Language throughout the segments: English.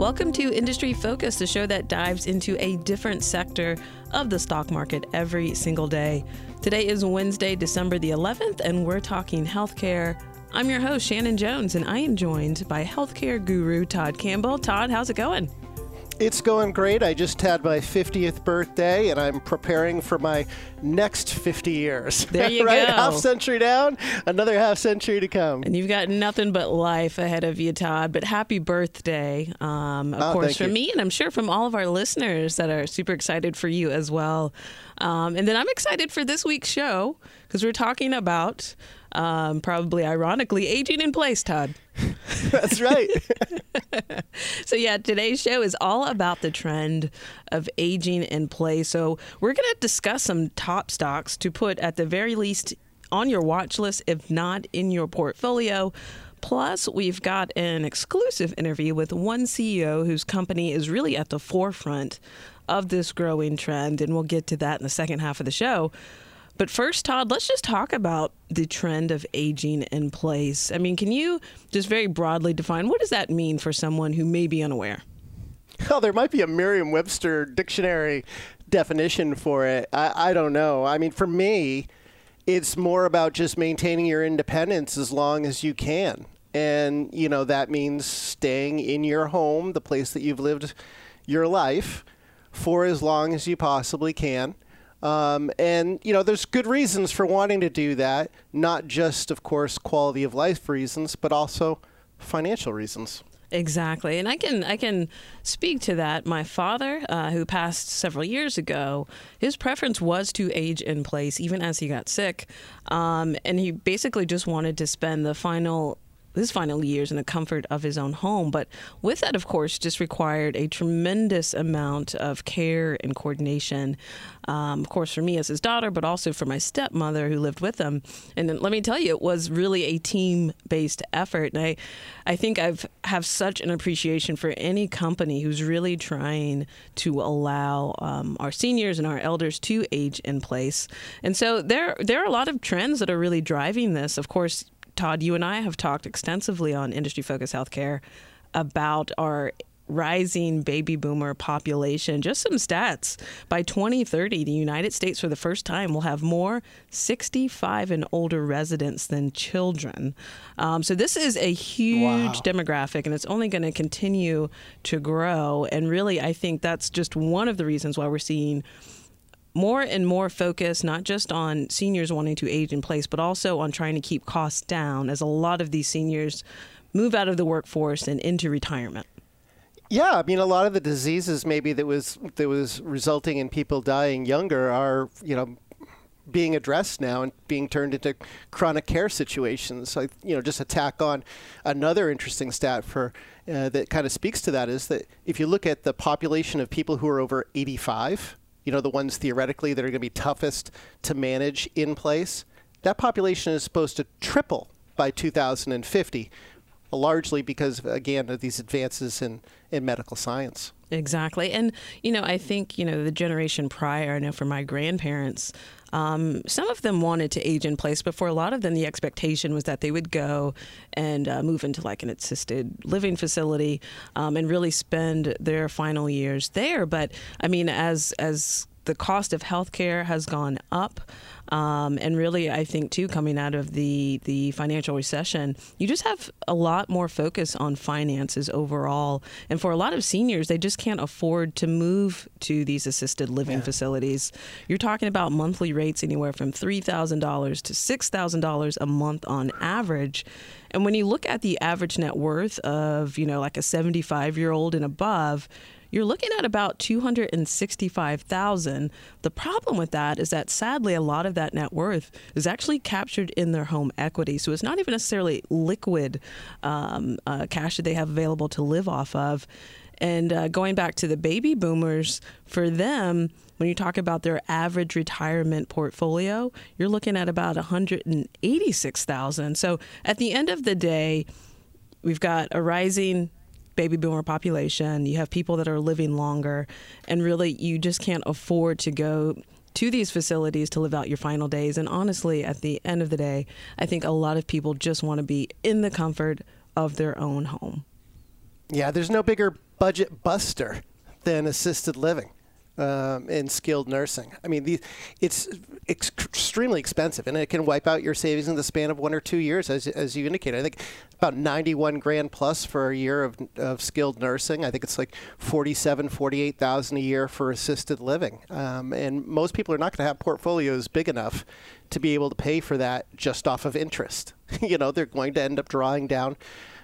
Welcome to Industry Focus, the show that dives into a different sector of the stock market every single day. Today is Wednesday, December the 11th, and we're talking healthcare. I'm your host, Shannon Jones, and I am joined by healthcare guru Todd Campbell. Todd, how's it going? It's going great. I just had my 50th birthday and I'm preparing for my next 50 years. There you right? go. Half century down, another half century to come. And you've got nothing but life ahead of you, Todd. But happy birthday, um, of Oh, course, from you. me, and I'm sure from all of our listeners that are super excited for you as well. Um, and then I'm excited for this week's show because we're talking about, um, probably ironically, aging in place, Todd. That's right. So, yeah, today's show is all about the trend of aging in place. So, we're going to discuss some top stocks to put at the very least on your watch list, if not in your portfolio. Plus, we've got an exclusive interview with one CEO whose company is really at the forefront of this growing trend. And we'll get to that in the second half of the show. But first, Todd, let's just talk about the trend of aging in place. I mean, can you just very broadly define what does that mean for someone who may be unaware? oh, there might be a Merriam Webster dictionary definition for it. I, I don't know. I mean, for me, it's more about just maintaining your independence as long as you can. And, you know, that means staying in your home, the place that you've lived your life, for as long as you possibly can. Um, and, you know, there's good reasons for wanting to do that, not just, of course, quality of life reasons, but also financial reasons. Exactly, and I can I can speak to that. My father, uh, who passed several years ago, his preference was to age in place, even as he got sick, um, and he basically just wanted to spend the final his final years in the comfort of his own home. But with that, of course, just required a tremendous amount of care and coordination. Um, of course, for me as his daughter, but also for my stepmother who lived with him. And let me tell you, it was really a team-based effort. And I, I think I've have such an appreciation for any company who's really trying to allow um, our seniors and our elders to age in place. And so there, there are a lot of trends that are really driving this. Of course, Todd, you and I have talked extensively on Industry Focus Healthcare about our rising baby boomer population. Just some stats. By 2030, the United States, for the first time, will have more 65 and older residents than children. Um, so, this is a huge Wow. demographic, and it's only going to continue to grow. And really, I think that's just one of the reasons why we're seeing more and more focus not just on seniors wanting to age in place, but also on trying to keep costs down as a lot of these seniors move out of the workforce and into retirement. Yeah, I mean, a lot of the diseases maybe that was that was resulting in people dying younger are, you know, being addressed now and being turned into chronic care situations. So, you know, just to tack on another interesting stat for uh, that kind of speaks to that is that if you look at the population of people who are over 85, you know, the ones theoretically that are going to be toughest to manage in place, that population is supposed to triple by 2050, largely because, again, of these advances in, in medical science. Exactly. And, you know, I think, you know, the generation prior, I know for my grandparents, um, some of them wanted to age in place, but for a lot of them, the expectation was that they would go and uh, move into like an assisted living facility um, and really spend their final years there. But I mean, as, as, the cost of healthcare has gone up, um, and really, I think too, coming out of the the financial recession, you just have a lot more focus on finances overall. And for a lot of seniors, they just can't afford to move to these assisted living facilities. You're talking about monthly rates anywhere from three thousand dollars to six thousand dollars a month on average. And when you look at the average net worth of you know like a 75 year old and above you're looking at about 265,000. The problem with that is that sadly a lot of that net worth is actually captured in their home equity. So it's not even necessarily liquid um, uh, cash that they have available to live off of. And uh, going back to the baby boomers, for them, when you talk about their average retirement portfolio, you're looking at about 186,000. So at the end of the day, we've got a rising baby boomer population. You have people that are living longer, and really, you just can't afford to go to these facilities to live out your final days. And honestly, at the end of the day, I think a lot of people just want to be in the comfort of their own home. Yeah, there's no bigger budget buster than assisted living um, skilled nursing. I mean, it's ex- extremely expensive, and it can wipe out your savings in the span of one or two years, as, as you indicated. I think about 91 grand plus for a year of, of skilled nursing. I think it's like 47, 48,000 a year for assisted living. Um, and most people are not going to have portfolios big enough to be able to pay for that just off of interest. you know, they're going to end up drawing down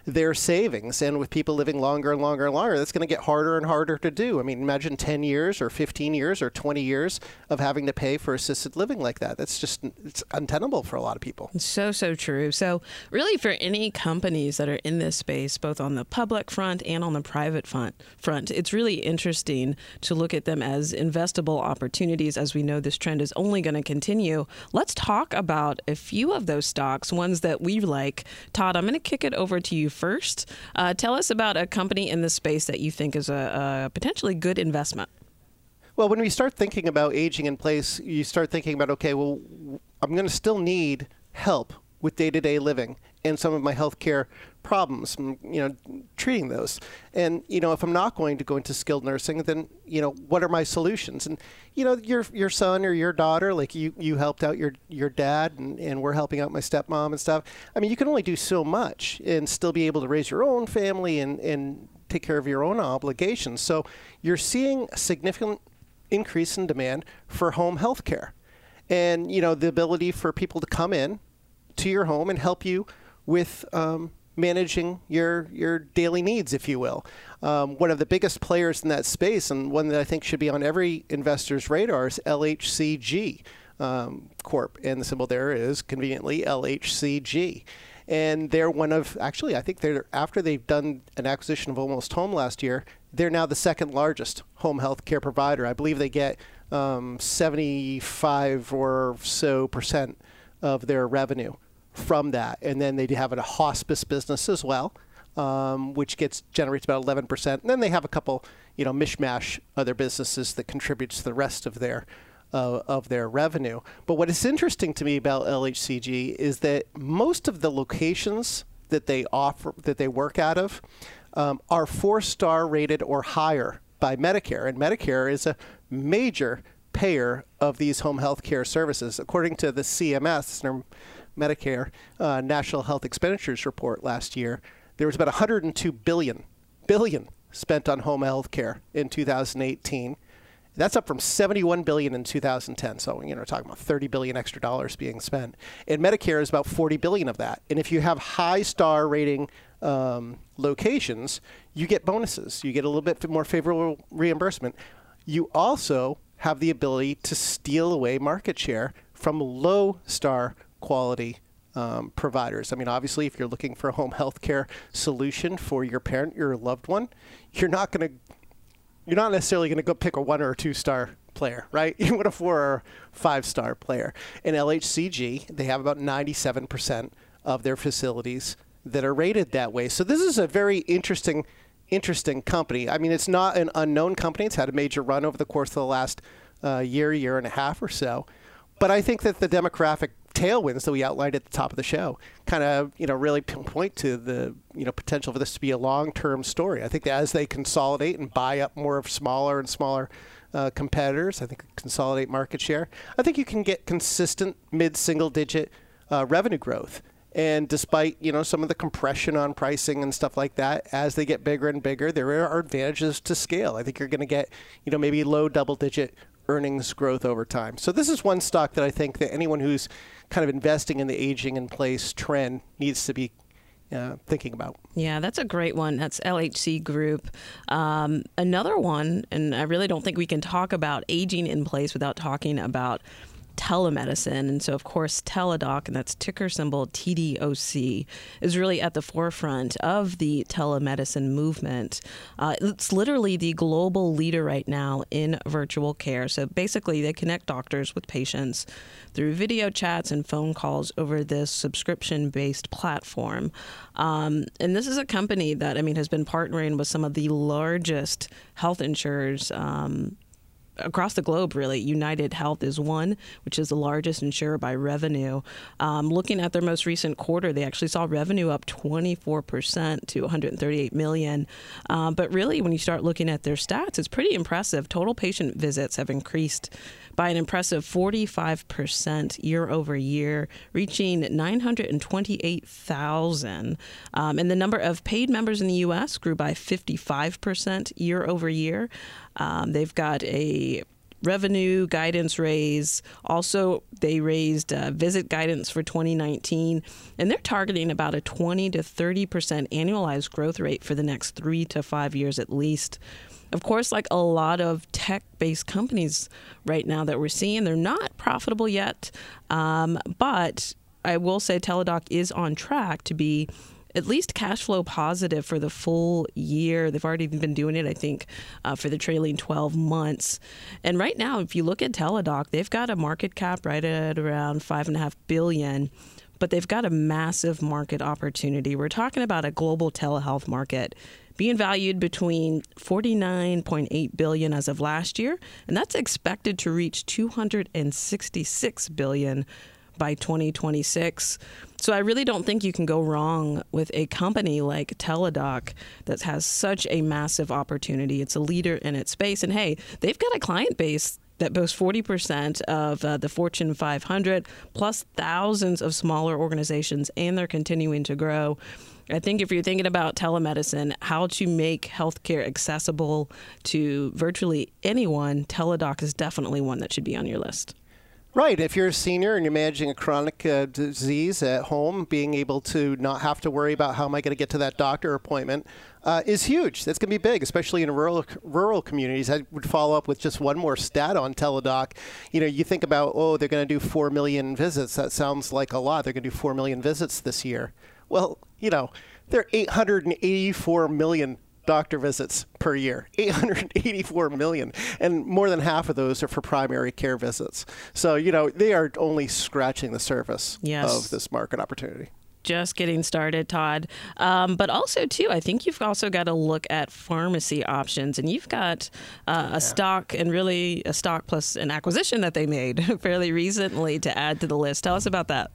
their savings. And with people living longer and longer and longer, that's going to get harder and harder to do. I mean, imagine 10 years or 15 years or 20 years of having to pay for assisted living like that. That's just it's untenable for a lot of people. So, so true. So, really, for any companies that are in this space, both on the public front and on the private front, front it's really interesting to look at them as investable opportunities as we know this trend is only going to continue. Let's talk about a few of those stocks, ones that we like. Todd, I'm going to kick it over to you first. Uh, tell us about a company in this space that you think is a, a potentially good investment. Well, when we start thinking about aging in place, you start thinking about okay, well, I'm going to still need help with day-to-day living and some of my healthcare problems, mm, you know, treating those. And you know, if I'm not going to go into skilled nursing, then you know, what are my solutions? And you know, your your son or your daughter, like you you helped out your your dad, and, and we're helping out my stepmom and stuff. I mean, you can only do so much and still be able to raise your own family and and take care of your own obligations. So you're seeing a significant increase in demand for home health care. And you know, the ability for people to come in to your home and help you with um, managing your your daily needs, if you will. Um, one of the biggest players in that space, and one that I think should be on every investor's radar, is LHCG um, Corp, and the symbol there is conveniently LHCG. And they're one of actually, I think they're after they've done an acquisition of Almost Home last year, they're now the second largest home health care provider. I believe they get um, 75 or so percent of their revenue from that. And then they have a hospice business as well, um, which gets generates about 11%. And then they have a couple, you know, mishmash other businesses that contributes to the rest of their uh, of their revenue. But what is interesting to me about LHCG is that most of the locations that they offer that they work out of um, are four star rated or higher by Medicare, and Medicare is a major payer of these home health care services. According to the CMS, Medicare uh, National Health Expenditures report last year, there was about 102 billion billion spent on home health care in 2018. That's up from 71 billion in 2010. So, you know, talking about 30 billion extra dollars being spent. And Medicare is about 40 billion of that. And if you have high star rating um, locations, you get bonuses. You get a little bit more favorable reimbursement. You also have the ability to steal away market share from low star quality um, providers. I mean, obviously, if you're looking for a home health care solution for your parent, your loved one, you're not going to, you're not necessarily going to go pick a one or a two star player, right? You want a four or five star player. In LHCG, they have about 97% of their facilities that are rated that way. So this is a very interesting, interesting company. I mean, it's not an unknown company. It's had a major run over the course of the last uh, year, year and a half or so. But I think that the demographic tailwinds that we outlined at the top of the show kind of you know really point to the you know potential for this to be a long-term story. I think that as they consolidate and buy up more of smaller and smaller uh, competitors, I think consolidate market share. I think you can get consistent mid-single-digit uh, revenue growth. And despite you know some of the compression on pricing and stuff like that, as they get bigger and bigger, there are advantages to scale. I think you're going to get you know maybe low double-digit earnings growth over time. So this is one stock that I think that anyone who's kind of investing in the aging in place trend needs to be uh, thinking about. Yeah, that's a great one. That's LHC Group. Um, another one, and I really don't think we can talk about aging in place without talking about telemedicine. And so, of course, Teladoc, and that's ticker symbol TDOC, is really at the forefront of the telemedicine movement. Uh, it's literally the global leader right now in virtual care. So basically, they connect doctors with patients through video chats and phone calls over this subscription based platform. Um, and this is a company that, I mean, has been partnering with some of the largest health insurers. Um, across the globe, really. United Health is one, which is the largest insurer by revenue. Um, looking at their most recent quarter, they actually saw revenue up 24% to 138 million. Um, but really, when you start looking at their stats, it's pretty impressive. Total patient visits have increased by an impressive 45% year over year, reaching 928,000. Um, and the number of paid members in the U.S. grew by 55% year over year. Um, they've got a revenue guidance raise. Also, they raised uh, visit guidance for 2019, and they're targeting about a 20 to 30 percent annualized growth rate for the next three to five years at least. Of course, like a lot of tech based companies right now that we're seeing, they're not profitable yet. Um, but I will say Teladoc is on track to be at least cash flow positive for the full year. They've already been doing it, I think, uh, for the trailing 12 months. And right now, if you look at Teladoc, they've got a market cap right at around five and a half billion but they've got a massive market opportunity. We're talking about a global telehealth market being valued between 49.8 billion as of last year, and that's expected to reach 266 billion by 2026. So I really don't think you can go wrong with a company like Teladoc that has such a massive opportunity. It's a leader in its space and hey, they've got a client base that boasts 40% of uh, the Fortune 500 plus thousands of smaller organizations and they're continuing to grow. I think if you're thinking about telemedicine, how to make healthcare accessible to virtually anyone, Teladoc is definitely one that should be on your list. Right. If you're a senior and you're managing a chronic uh, disease at home, being able to not have to worry about how am I going to get to that doctor appointment uh, is huge. That's going to be big, especially in rural rural communities. I would follow up with just one more stat on Teladoc. You know, you think about oh, they're going to do four million visits. That sounds like a lot. They're going to do four million visits this year. Well, you know, there are 884 million doctor visits per year 884 million and more than half of those are for primary care visits so you know they are only scratching the surface yes. of this market opportunity just getting started, Todd. Um, but also, too, I think you've also got to look at pharmacy options, and you've got uh, a stock and really a stock plus an acquisition that they made fairly recently to add to the list. Tell us about that.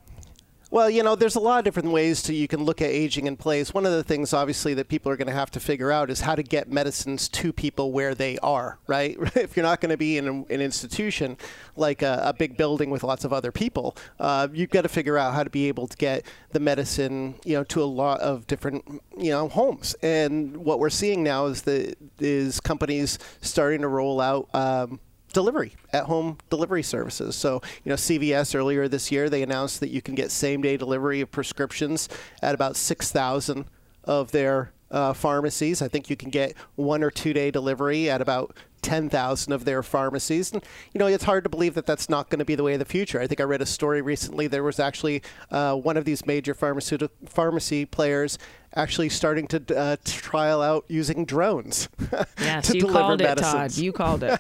Well, you know, there's a lot of different ways to you can look at aging in place. One of the things, obviously, that people are going to have to figure out is how to get medicines to people where they are. Right? if you're not going to be in an institution like a, a, big building with lots of other people, uh, you've got to figure out how to be able to get the medicine, you know, to a lot of different, you know, homes. And what we're seeing now is the is companies starting to roll out. Um, delivery at home delivery services. So, you know, CVS earlier this year they announced that you can get same day delivery of prescriptions at about 6,000 of their uh, pharmacies. I think you can get one or two day delivery at about 10,000 of their pharmacies. And, you know, it's hard to believe that that's not going to be the way of the future. I think I read a story recently. There was actually uh, one of these major pharmaceutical pharmacy players actually starting to uh, trial out using drones. Yes, to you deliver called medicines. it, Todd. You called it.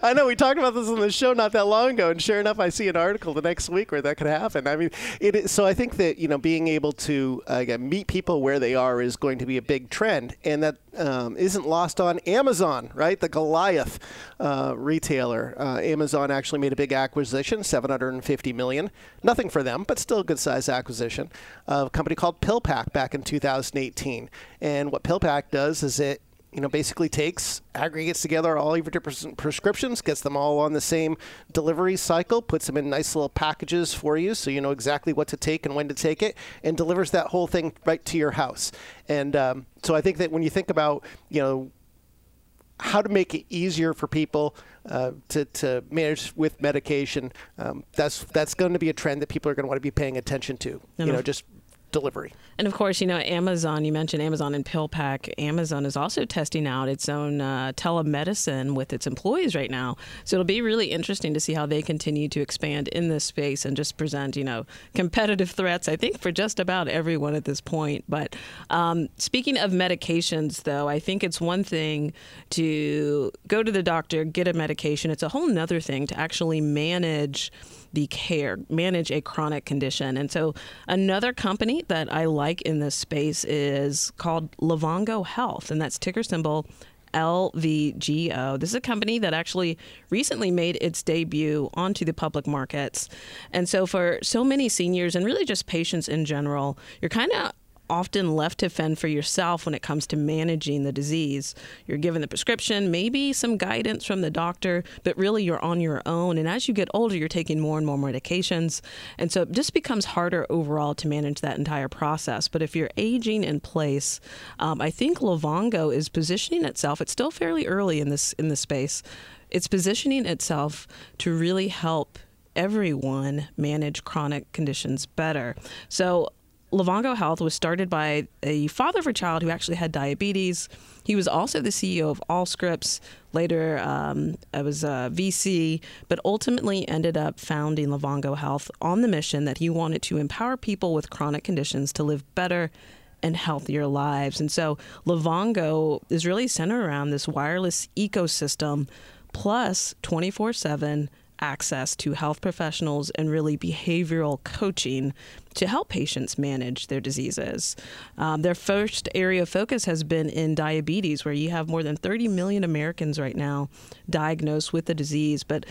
I know we talked about this on the show not that long ago, and sure enough, I see an article the next week where that could happen. I mean, it is, so I think that you know being able to uh, meet people where they are is going to be a big trend, and that um, not lost on Amazon, right? The Goliath uh, retailer. Uh, Amazon actually made a big acquisition, 750 million. Nothing for them, but still a good size acquisition. Of a company called PillPack back in 2018. And what PillPack does is it you know, basically takes, aggregates together all your different prescriptions, gets them all on the same delivery cycle, puts them in nice little packages for you so you know exactly what to take and when to take it, and delivers that whole thing right to your house. And um, so I think that when you think about, you know, how to make it easier for people uh, to, to manage with medication, um, that's that's going to be a trend that people are going to want to be paying attention to. You know, just delivery. And of course, you know, Amazon, you mentioned Amazon and PillPack. Amazon is also testing out its own uh, telemedicine with its employees right now. So it'll be really interesting to see how they continue to expand in this space and just present, you know, competitive threats, I think, for just about everyone at this point. But um, speaking of medications, though, I think it's one thing to go to the doctor, get a medication. It's a whole other thing to actually manage the care, manage a chronic condition. And so another company that I like in this space is called Livongo Health, and that's ticker symbol LVGO. This is a company that actually recently made its debut onto the public markets. And so, for so many seniors and really just patients in general, you're kind of often left to fend for yourself when it comes to managing the disease. You're given the prescription, maybe some guidance from the doctor, but really you're on your own. And as you get older, you're taking more and more medications. And so it just becomes harder overall to manage that entire process. But if you're aging in place, um, I think Livongo is positioning itself, it's still fairly early in this in this space. It's positioning itself to really help everyone manage chronic conditions better. So Livongo Health was started by a father of a child who actually had diabetes. He was also the CEO of Allscripts. Later, um, I was a VC, but ultimately ended up founding Livongo Health on the mission that he wanted to empower people with chronic conditions to live better and healthier lives. And so Livongo is really centered around this wireless ecosystem plus 24 7 access to health professionals and really behavioral coaching to help patients manage their diseases. Um, their first area of focus has been in diabetes, where you have more than 30 million Americans right now diagnosed with the disease. But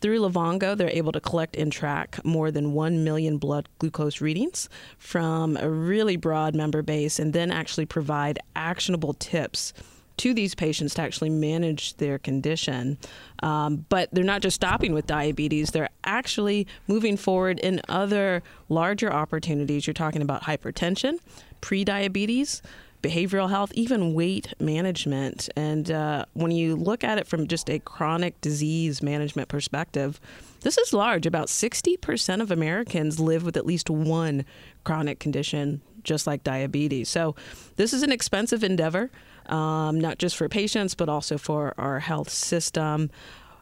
through Livongo, they're able to collect and track more than 1 million blood glucose readings from a really broad member base and then actually provide actionable tips to these patients to actually manage their condition. Um, but they're not just stopping with diabetes, they're actually moving forward in other larger opportunities. You're talking about hypertension, prediabetes. Behavioral health, even weight management. And uh, when you look at it from just a chronic disease management perspective, this is large. About 60% of Americans live with at least one chronic condition, just like diabetes. So, this is an expensive endeavor um, not just for patients, but also for our health system.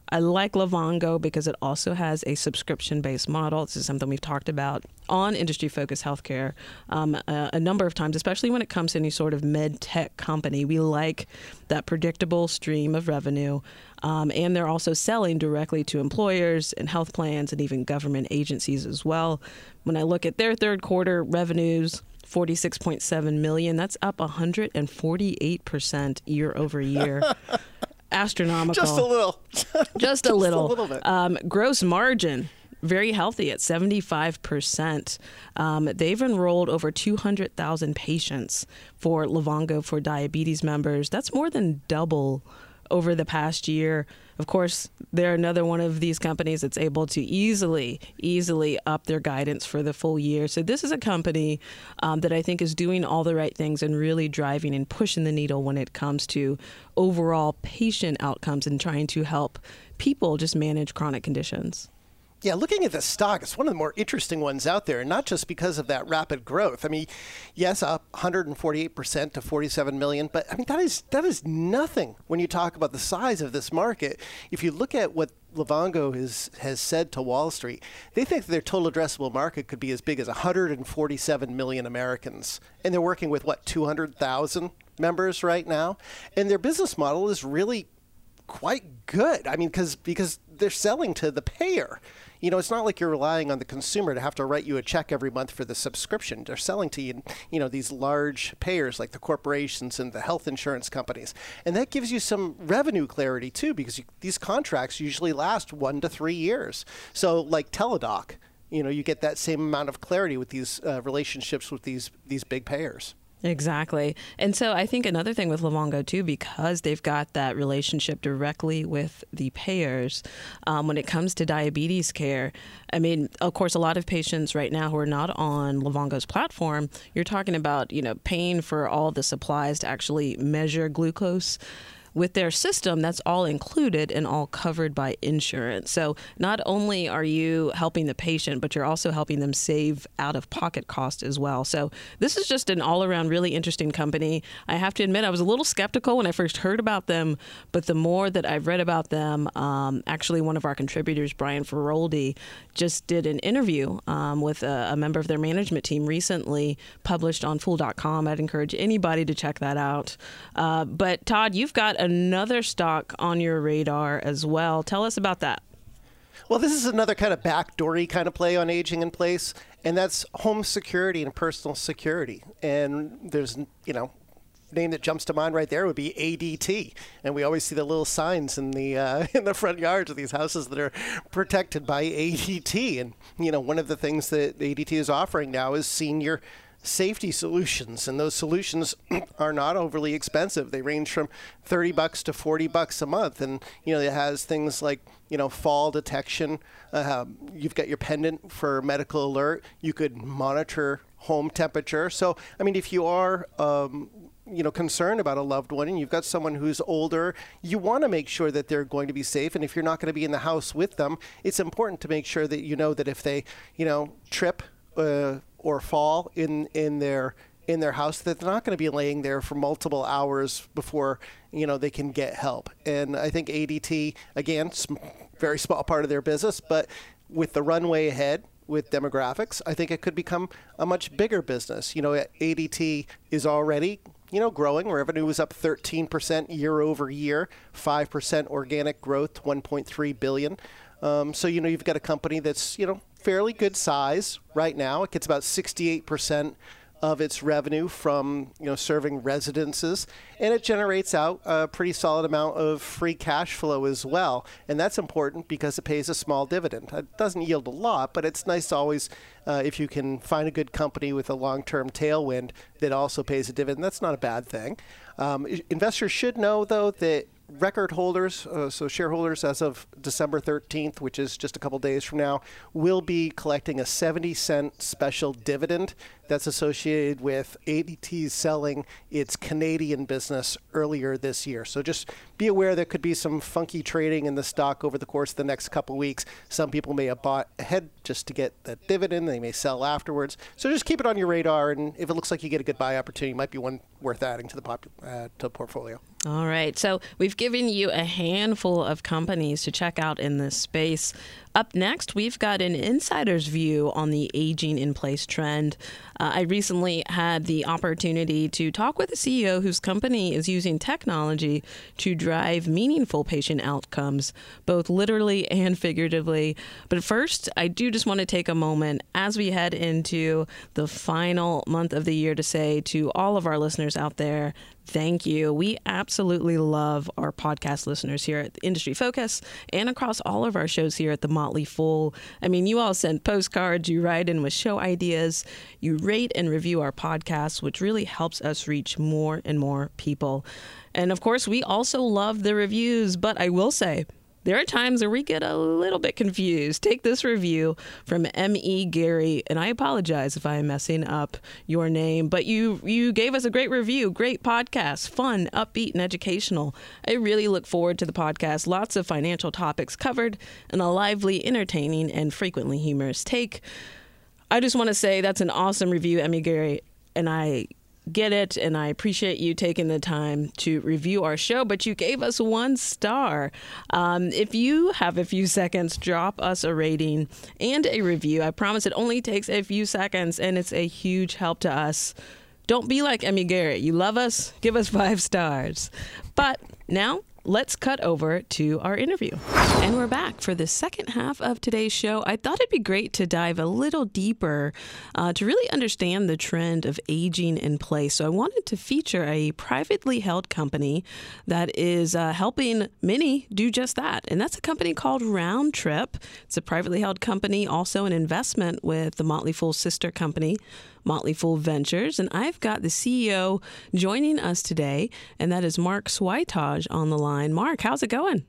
I like Livongo because it also has a subscription based model. This is something we've talked about on Industry Focus healthcare um, a, a, number of times, especially when it comes to any sort of med tech company. We like that predictable stream of revenue. Um, and they're also selling directly to employers and health plans and even government agencies as well. When I look at their third quarter revenues, 46.7 million. That's up 148% year over year. Astronomical. Just a little. Just, Just a little. A little bit. Um, gross margin very healthy at 75%. Um, they've enrolled over 200,000 patients for Livongo for diabetes members. That's more than double over the past year. Of course, they're another one of these companies that's able to easily, easily up their guidance for the full year. So this is a company um, that I think is doing all the right things and really driving and pushing the needle when it comes to overall patient outcomes and trying to help people just manage chronic conditions. Yeah, looking at the stock, it's one of the more interesting ones out there, and not just because of that rapid growth. I mean, yes, up 148% to 47 million, but I mean that is that is nothing when you talk about the size of this market. If you look at what Livongo has has said to Wall Street, they think their total addressable market could be as big as 147 million Americans, and they're working with what 200,000 members right now, and their business model is really quite good. I mean, because because they're selling to the payer you know, it's not like you're relying on the consumer to have to write you a check every month for the subscription. They're selling to you, you know, these large payers like the corporations and the health insurance companies. And that gives you some revenue clarity too, because you, these contracts usually last one to three years. So, like Teladoc, you know, you get that same amount of clarity with these uh, relationships with these these big payers. Exactly. And so I think another thing with Livongo too, because they've got that relationship directly with the payers um, when it comes to diabetes care. I mean, of course, a lot of patients right now who are not on Livongo's platform, you're talking about, you know, paying for all the supplies to actually measure glucose with their system, that's all included and all covered by insurance. So not only are you helping the patient, but you're also helping them save out of pocket cost as well. So this is just an all around really interesting company. I have to admit, I was a little skeptical when I first heard about them, but the more that I've read about them, um, actually, one of our contributors, Brian Feroldi, just did an interview um, with a, a member of their management team recently, published on Fool.com. I'd encourage anybody to check that out. Uh, but Todd, you've got another stock on your radar as well. Tell us about that. Well, this is another kind of backdoory kind of play on aging in place, and that's home security and personal security. And there's, you know, name that jumps to mind right there would be ADT, and we always see the little signs in the uh, in the front yards of these houses that are protected by ADT. And you know, one of the things that ADT is offering now is senior safety solutions and those solutions are not overly expensive. They range from 30 bucks to 40 bucks a month and you know it has things like you know fall detection. Uh, you've got your pendant for medical alert. You could monitor home temperature. So i mean if you are um, you know concerned about a loved one and you've got someone who's older you want to make sure that they're going to be safe and if you're not going to be in the house with them it's important to make sure that you know that if they you know trip uh, or fall in in their in their house that they're not going to be laying there for multiple hours before you know they can get help and i think adt again very small part of their business but with the runway ahead with demographics i think it could become a much bigger business you know adt is already you know, growing. Revenue was up 13% year over year, 5% organic growth, 1.3 billion. Um, so you know, you've got a company that's you know fairly good size right now. It gets about 68 percent of its revenue from you know serving residences, and it generates out a pretty solid amount of free cash flow as well. And that's important because it pays a small dividend. It doesn't yield a lot, but it's nice always uh, if you can find a good company with a long-term tailwind that also pays a dividend. That's not a bad thing. Um, investors should know though that record holders, uh, so shareholders as of December 13th, which is just a couple days from now, will be collecting a 70 cent special dividend that's associated with ADT selling its Canadian business earlier this year. So just be aware there could be some funky trading in the stock over the course of the next couple weeks. Some people may have bought ahead just to get that dividend. They may sell afterwards. So just keep it on your radar, and if it looks like you get a good buy opportunity, might be one worth adding to the pop, uh, to the portfolio. All right. So we've given you a handful of companies to check out in this space. Up next, we've got an insider's view on the aging in place trend. Uh, I recently had the opportunity to talk with a CEO whose company is using technology to drive meaningful patient outcomes, both literally and figuratively. But first, I do just want to take a moment as we head into the final month of the year to say to all of our listeners out there Thank you. We absolutely love our podcast listeners here at Industry Focus and across all of our shows here at the Motley Fool. I mean, you all send postcards, you write in with show ideas, you rate and review our podcasts, which really helps us reach more and more people. And of course, we also love the reviews, but I will say, there are times where we get a little bit confused. Take this review from M.E. Gary, and I apologize if I am messing up your name, but you you gave us a great review, great podcast, fun, upbeat, and educational. I really look forward to the podcast. Lots of financial topics covered, and a lively, entertaining, and frequently humorous take. I just want to say that's an awesome review, M.E. Gary, and I get it, and I appreciate you taking the time to review our show. But you gave us one star. Um, if you have a few seconds, drop us a rating and a review. I promise it only takes a few seconds, and it's a huge help to us. Don't be like Emmy Garrett. You love us, give us five stars. But now let's cut over to our interview. And we're back for the second half of today's show. I thought it'd be great to dive a little deeper uh, to really understand the trend of aging in place. So I wanted to feature a privately held company that is uh, helping many do just that. And that's a company called Roundtrip. It's a privately held company, also an investment with the Motley Fool sister company. Motley Fool Ventures. And I've got the CEO joining us today, and that is Mark Switaj on the line. Mark, how's it going?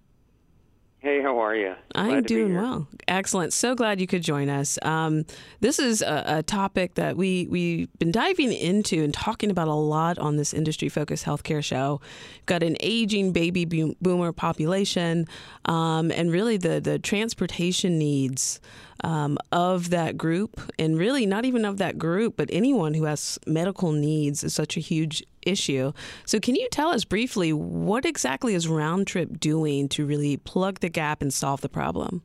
Hey, how are you? Glad I'm doing well. Excellent. So glad you could join us. Um, this is a, a, topic that we, we've been diving into and talking about a lot on this Industry Focus healthcare show. We've got an aging baby boomer population um, and really the, the transportation needs um, of that group, and really not even of that group, but anyone who has medical needs is such a huge issue. So, can you tell us briefly what exactly is Roundtrip doing to really plug the gap and solve the problem?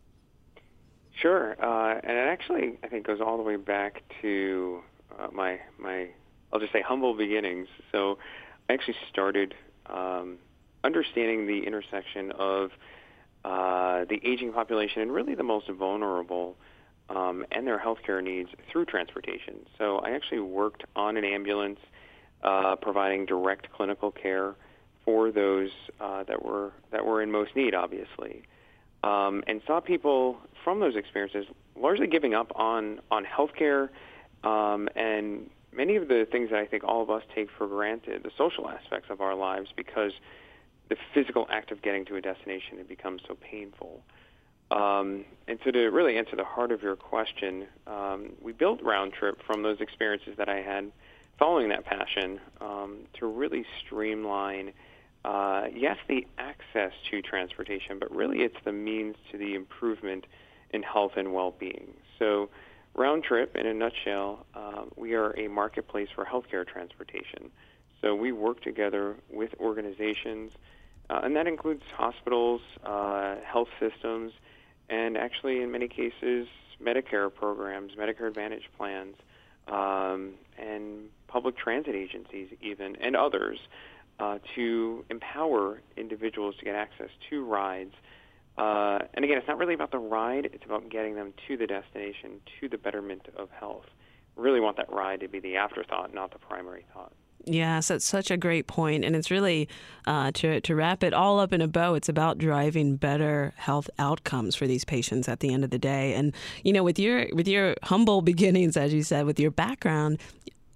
Sure, uh, and it actually I think goes all the way back to uh, my my I'll just say humble beginnings. So, I actually started um, understanding the intersection of uh, the aging population and really the most vulnerable um, and their healthcare needs through transportation. So I actually worked on an ambulance uh, providing direct clinical care for those uh, that were that were in most need, obviously, um, and saw people from those experiences largely giving up on on healthcare um, and many of the things that I think all of us take for granted, the social aspects of our lives, because the physical act of getting to a destination had become so painful. Um, and so, to really answer the heart of your question, um, we built Round Trip from those experiences that I had following that passion um, to really streamline, uh, yes, the access to transportation, but really it's the means to the improvement in health and well-being. So, Round Trip, in a nutshell, uh, we are a marketplace for healthcare transportation. So we work together with organizations, uh, and that includes hospitals, uh, health systems, and actually, in many cases, Medicare programs, Medicare Advantage plans, um, and public transit agencies, even, and others, uh, to empower individuals to get access to rides uh, and again, it's not really about the ride, it's about getting them to the destination, to the betterment of health. We really want that ride to be the afterthought, not the primary thought. Yes, that's such a great point. and it's really uh, to to wrap it all up in a bow. It's about driving better health outcomes for these patients at the end of the day. And you know, with your with your humble beginnings, as you said, with your background,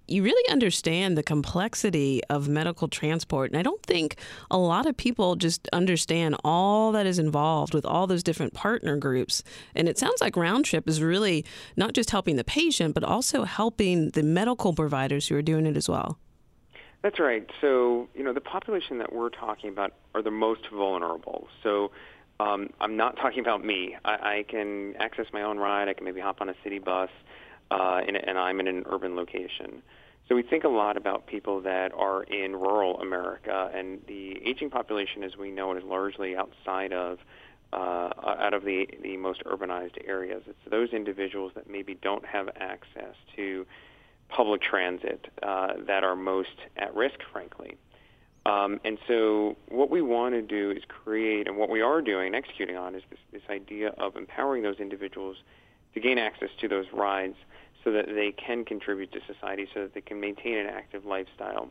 you really understand the complexity of medical transport. And I don't think a lot of people just understand all that is involved with all those different partner groups. And it sounds like Round Trip is really not just helping the patient, but also helping the medical providers who are doing it as well. That's right. So, you know, the population that we're talking about are the most vulnerable. So, um, I'm not talking about me. I, I can access my own ride. I can maybe hop on a city bus uh, and, and I'm in an urban location. So we think a lot about people that are in rural America, and the aging population, as we know it, is largely outside of uh, out of the the most urbanized areas. It's those individuals that maybe don't have access to public transit uh, that are most at risk, frankly. Um, and so, what we want to do is create, and what we are doing, and executing on, is this, this idea of empowering those individuals to gain access to those rides so that they can contribute to society, so that they can maintain an active lifestyle.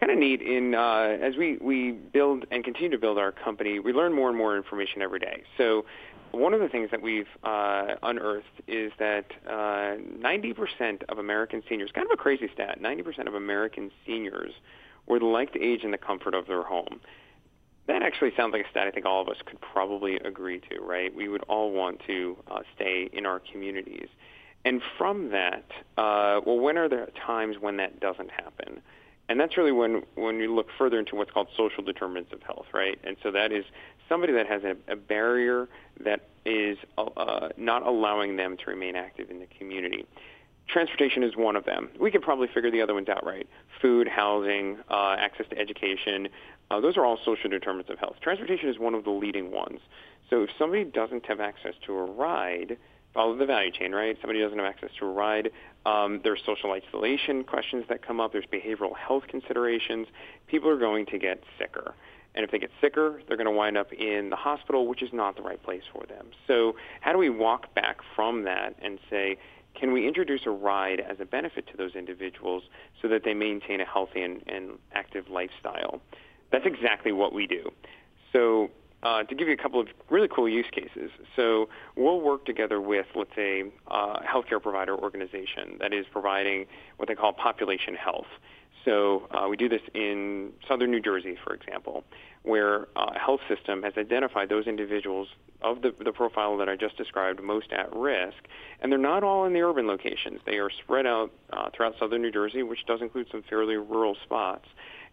Kind of neat in uh, as we we build and continue to build our company, we learn more and more information every day. So. One of the things that we've uh, unearthed is that uh, 90% of American seniors, kind of a crazy stat, 90% of American seniors would like to age in the comfort of their home. That actually sounds like a stat I think all of us could probably agree to, right? We would all want to uh, stay in our communities. And from that, uh, well, when are there times when that doesn't happen? And that's really when, when you look further into what's called social determinants of health, right? And so that is somebody that has a, a barrier that is uh, not allowing them to remain active in the community. Transportation is one of them. We could probably figure the other ones out, right? Food, housing, uh, access to education. Uh, those are all social determinants of health. Transportation is one of the leading ones. So if somebody doesn't have access to a ride, follow the value chain, right? Somebody doesn't have access to a ride. Um, there's social isolation questions that come up. There's behavioral health considerations. People are going to get sicker. And if they get sicker, they're going to wind up in the hospital, which is not the right place for them. So how do we walk back from that and say, can we introduce a ride as a benefit to those individuals so that they maintain a healthy and, and active lifestyle? That's exactly what we do. So uh, to give you a couple of really cool use cases. So we'll work together with, let's say, a healthcare provider organization that is providing what they call population health. So uh, we do this in southern New Jersey, for example, where uh, a health system has identified those individuals of the, the profile that I just described most at risk, and they're not all in the urban locations. They are spread out uh, throughout southern New Jersey, which does include some fairly rural spots.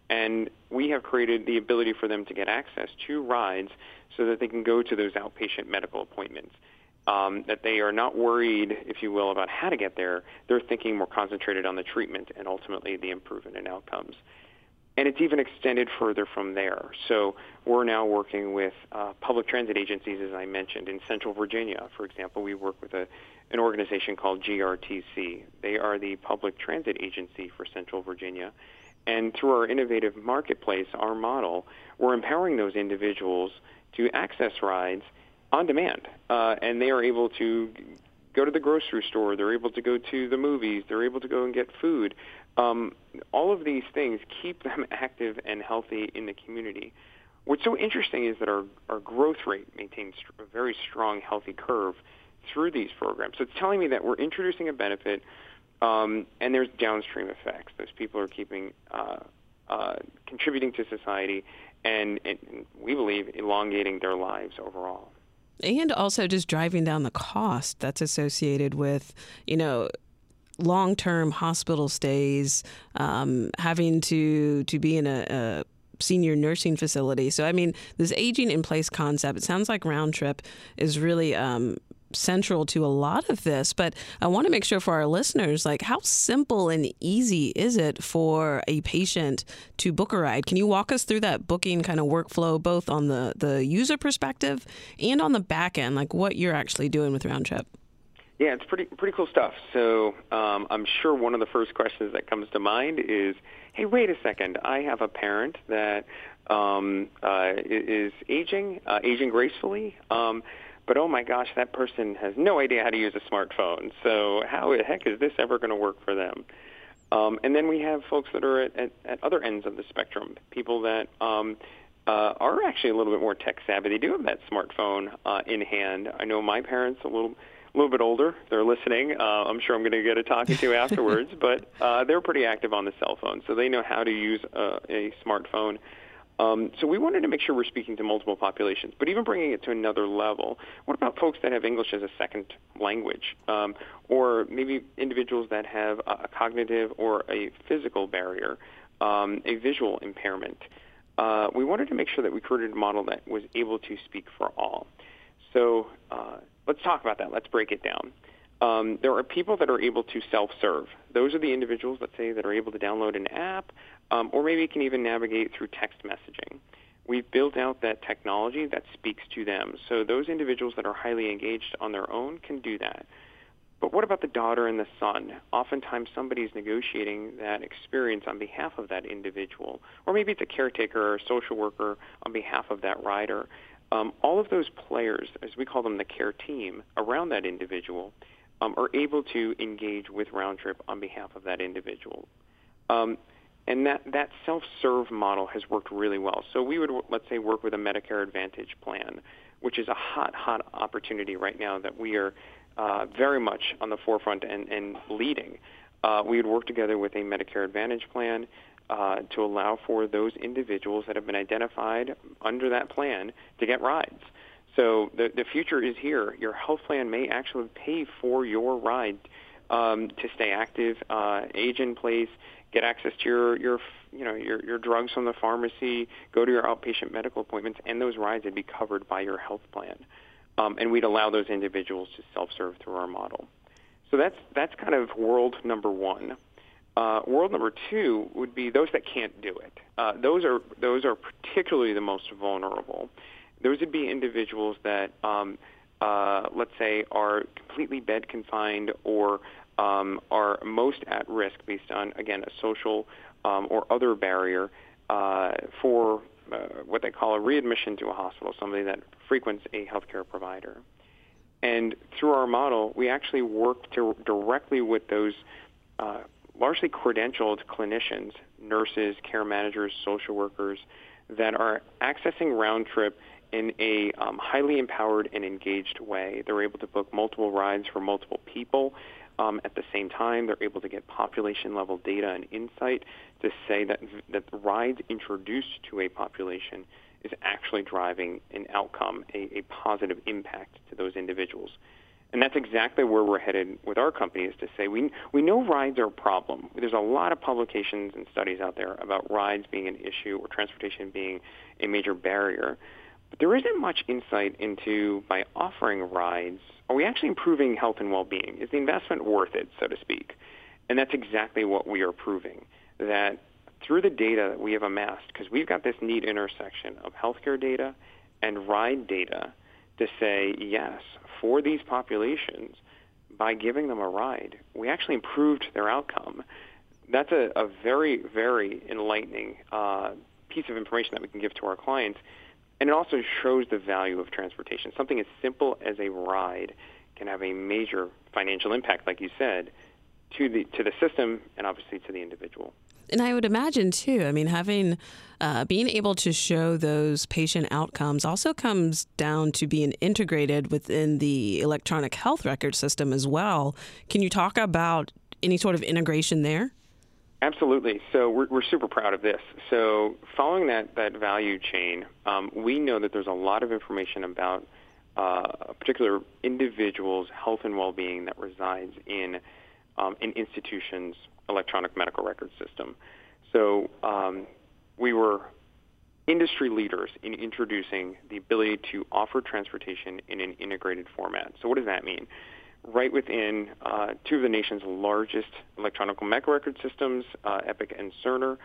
And we have created the ability for them to get access to rides so that they can go to those outpatient medical appointments. Um, that they are not worried, if you will, about how to get there. They're thinking more concentrated on the treatment and ultimately the improvement in outcomes. And it's even extended further from there. So we're now working with uh, public transit agencies, as I mentioned, in Central Virginia. For example, we work with a, an organization called GRTC. They are the public transit agency for Central Virginia. And through our innovative marketplace, our model, we're empowering those individuals to access rides on demand. Uh, and they are able to go to the grocery store. They're able to go to the movies. They're able to go and get food. Um, all of these things keep them active and healthy in the community. What's so interesting is that our, our growth rate maintains a very strong, healthy curve through these programs. So it's telling me that we're introducing a benefit, um, and there's downstream effects. Those people are keeping uh, uh, contributing to society, and, and we believe elongating their lives overall and also just driving down the cost that's associated with you know long-term hospital stays um, having to to be in a, a senior nursing facility. So, I mean, this aging in place concept, it sounds like Round Trip is really um, central to a lot of this, but I want to make sure for our listeners, like how simple and easy is it for a patient to book a ride? Can you walk us through that booking kind of workflow, both on the, the user perspective and on the back end, like what you're actually doing with Round Trip? Yeah, it's pretty pretty cool stuff. So um, I'm sure one of the first questions that comes to mind is, "Hey, wait a second! I have a parent that um, uh, is aging, uh, aging gracefully." Um, but oh my gosh, that person has no idea how to use a smartphone. So how the heck is this ever going to work for them? Um, and then we have folks that are at, at, at other ends of the spectrum, people that um, uh, are actually a little bit more tech savvy. They do have that smartphone uh, in hand. I know my parents a little a little bit older. They're listening. Uh, I'm sure I'm going to get a talking to you afterwards, but uh, they're pretty active on the cell phone, so they know how to use a, a smartphone. Um, so we wanted to make sure we're speaking to multiple populations, but even bringing it to another level. What about folks that have English as a second language, um, or maybe individuals that have a cognitive or a physical barrier, um, a visual impairment? Uh, we wanted to make sure that we created a model that was able to speak for all. So uh, let's talk about that. Let's break it down. Um, there are people that are able to self-serve. Those are the individuals, let's say, that are able to download an app, um, or maybe can even navigate through text messaging. We've built out that technology that speaks to them. So those individuals that are highly engaged on their own can do that. But what about the daughter and the son? Oftentimes somebody's negotiating that experience on behalf of that individual, or maybe it's a caretaker or a social worker on behalf of that rider. Um, all of those players, as we call them the care team, around that individual um, are able to engage with Roundtrip on behalf of that individual. Um, and that, that self-serve model has worked really well. So we would, let's say, work with a Medicare Advantage plan, which is a hot, hot opportunity right now that we are uh, very much on the forefront and, and leading. Uh, we would work together with a Medicare Advantage plan uh, to allow for those individuals that have been identified under that plan to get rides. So the, the future is here. Your health plan may actually pay for your ride um, to stay active, uh, age in place, get access to your, your you know your, your drugs from the pharmacy, go to your outpatient medical appointments, and those rides would be covered by your health plan. Um, and we'd allow those individuals to self-serve through our model. So that's that's kind of world number one. Uh, world number two would be those that can't do it. Uh, those are those are particularly the most vulnerable those would be individuals that, um, uh, let's say, are completely bed confined or um, are most at risk based on, again, a social um, or other barrier uh, for uh, what they call a readmission to a hospital, somebody that frequents a healthcare provider. And through our model, we actually work to, directly with those uh, largely credentialed clinicians, nurses, care managers, social workers that are accessing round trip in a um, highly empowered and engaged way. They're able to book multiple rides for multiple people. Um, at the same time, they're able to get population level data and insight to say that, that rides introduced to a population is actually driving an outcome, a, a positive impact to those individuals. And that's exactly where we're headed with our company is to say we, we know rides are a problem. There's a lot of publications and studies out there about rides being an issue or transportation being a major barrier. But there isn't much insight into by offering rides, are we actually improving health and well-being? Is the investment worth it, so to speak? And that's exactly what we are proving, that through the data that we have amassed, because we've got this neat intersection of healthcare data and ride data to say, yes, for these populations, by giving them a ride, we actually improved their outcome. That's a, a very, very enlightening uh, piece of information that we can give to our clients and it also shows the value of transportation. Something as simple as a ride can have a major financial impact, like you said, to the to the system and obviously to the individual. And I would imagine too. I mean, having uh, being able to show those patient outcomes also comes down to being integrated within the electronic health record system as well. Can you talk about any sort of integration there? Absolutely. So we're, we're super proud of this. So following that, that value chain, um, we know that there's a lot of information about uh, a particular individual's health and well-being that resides in um, an institution's electronic medical record system. So um, we were industry leaders in introducing the ability to offer transportation in an integrated format. So what does that mean? right within uh, two of the nation's largest electronic medical record systems, uh, Epic and Cerner.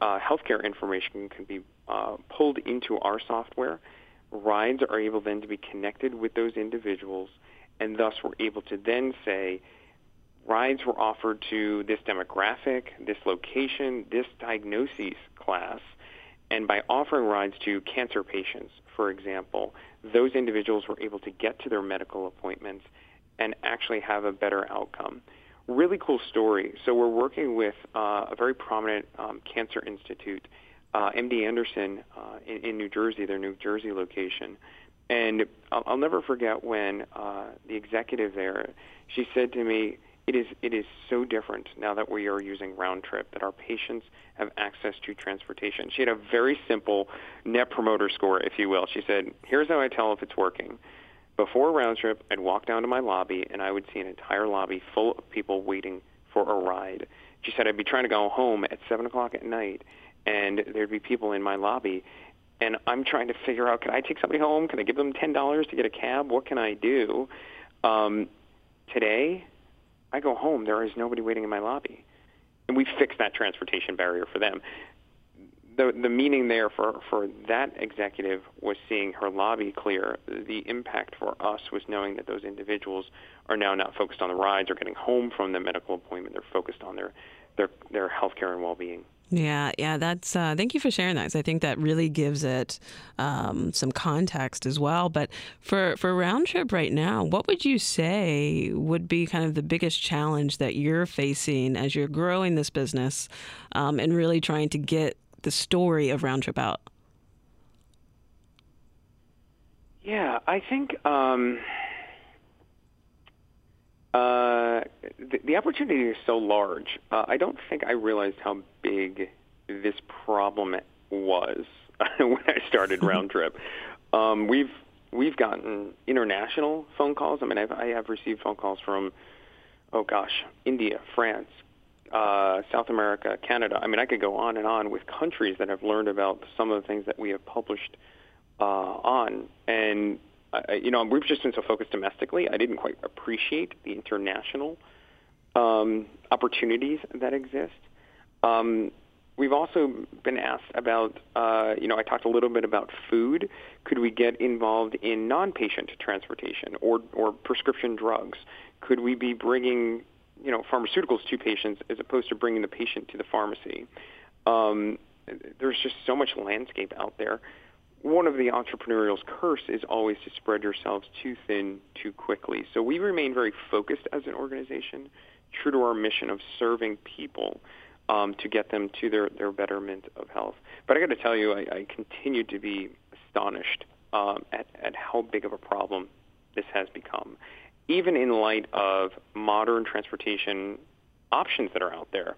Uh, healthcare information can be uh, pulled into our software. Rides are able then to be connected with those individuals, and thus we're able to then say, rides were offered to this demographic, this location, this diagnosis class, and by offering rides to cancer patients, for example, those individuals were able to get to their medical appointments and actually have a better outcome. Really cool story. So we're working with uh, a very prominent um, cancer institute, uh, MD Anderson uh, in, in, New Jersey, their New Jersey location. And I'll, I'll never forget when uh, the executive there, she said to me, it is it is so different now that we are using round trip that our patients have access to transportation. She had a very simple net promoter score, if you will. She said, "Here's how I tell if it's working. Before round trip, I'd walk down to my lobby and I would see an entire lobby full of people waiting for a ride. She said I'd be trying to go home at 7 o'clock at night and there'd be people in my lobby and I'm trying to figure out, can I take somebody home? Can I give them $10 to get a cab? What can I do? Um, today, I go home. There is nobody waiting in my lobby. And we fixed that transportation barrier for them the the meaning there for for that executive was seeing her lobby clear. The impact for us was knowing that those individuals are now not focused on the rides or getting home from the medical appointment. They're focused on their their their health care and well being. Yeah, yeah, that's. Uh, thank you for sharing that. I think that really gives it um, some context as well. But for for round trip right now, what would you say would be kind of the biggest challenge that you're facing as you're growing this business um, and really trying to get the story of Round Trip out? Yeah, I think um, uh, the, the, opportunity is so large. Uh, I don't think I realized how big this problem was when I started Round Trip. Um, we've we've gotten international phone calls. I mean, I've, I have received phone calls from, oh gosh, India, France, uh, South America, Canada. I mean, I could go on and on with countries that have learned about some of the things that we have published uh, on. And, uh, you know, we've just been so focused domestically, I didn't quite appreciate the international um, opportunities that exist. Um, we've also been asked about, uh, you know, I talked a little bit about food. Could we get involved in non-patient transportation or, or prescription drugs? Could we be bringing you know pharmaceuticals to patients as opposed to bringing the patient to the pharmacy. Um, there's just so much landscape out there. One of the entrepreneurial's curse is always to spread yourselves too thin too quickly. So we remain very focused as an organization, true to our mission of serving people um, to get them to their, their betterment of health. But I got to tell you, I, I continue to be astonished um, at, at how big of a problem this has become even in light of modern transportation options that are out there,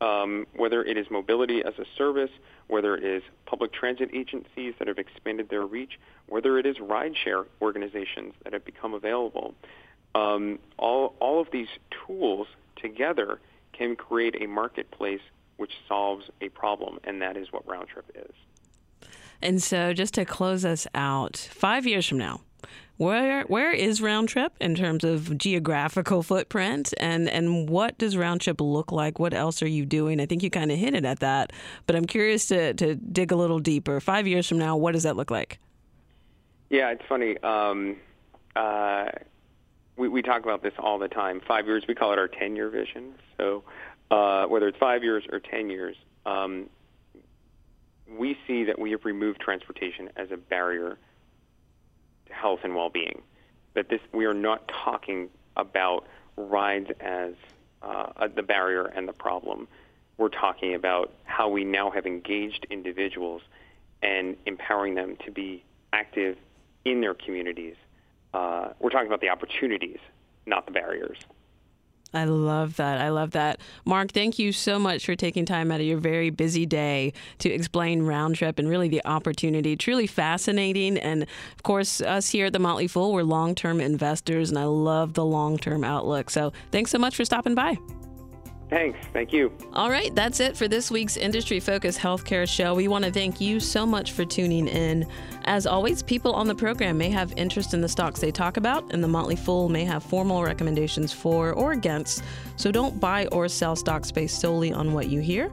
um, whether it is mobility as a service, whether it is public transit agencies that have expanded their reach, whether it is rideshare organizations that have become available, um, all, all of these tools together can create a marketplace which solves a problem, and that is what Roundtrip is. And so, just to close us out, five years from now, where where is Round Trip in terms of geographical footprint, and and what does Round Trip look like? What else are you doing? I think you kind of hinted at that, but I'm curious to to dig a little deeper. Five years from now, what does that look like? Yeah, it's funny. Um, uh, we we talk about this all the time. Five years, we call it our ten year vision. So uh, whether it's five years or ten years. Um, we see that we have removed transportation as a barrier health and well-being. That this we are not talking about rides as uh, the barrier and the problem. we're talking about how we now have engaged individuals and empowering them to be active in their communities. Uh, we're talking about the opportunities, not the barriers. I love that. I love that. Mark, thank you so much for taking time out of your very busy day to explain Round Trip and really the opportunity. Truly fascinating. And of course, us here at the Motley Fool, we're long term investors, and I love the long term outlook. So thanks so much for stopping by. Thanks. Thank you. All right, that's it for this week's Industry Focused Healthcare Show. We want to thank you so much for tuning in. As always, people on the program may have interest in the stocks they talk about, and the Motley Fool may have formal recommendations for or against. So don't buy or sell stocks based solely on what you hear.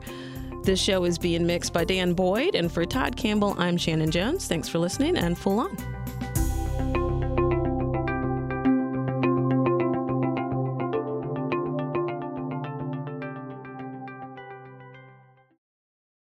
This show is being mixed by Dan Boyd, and for Todd Campbell, I'm Shannon Jones. Thanks for listening and Fool On.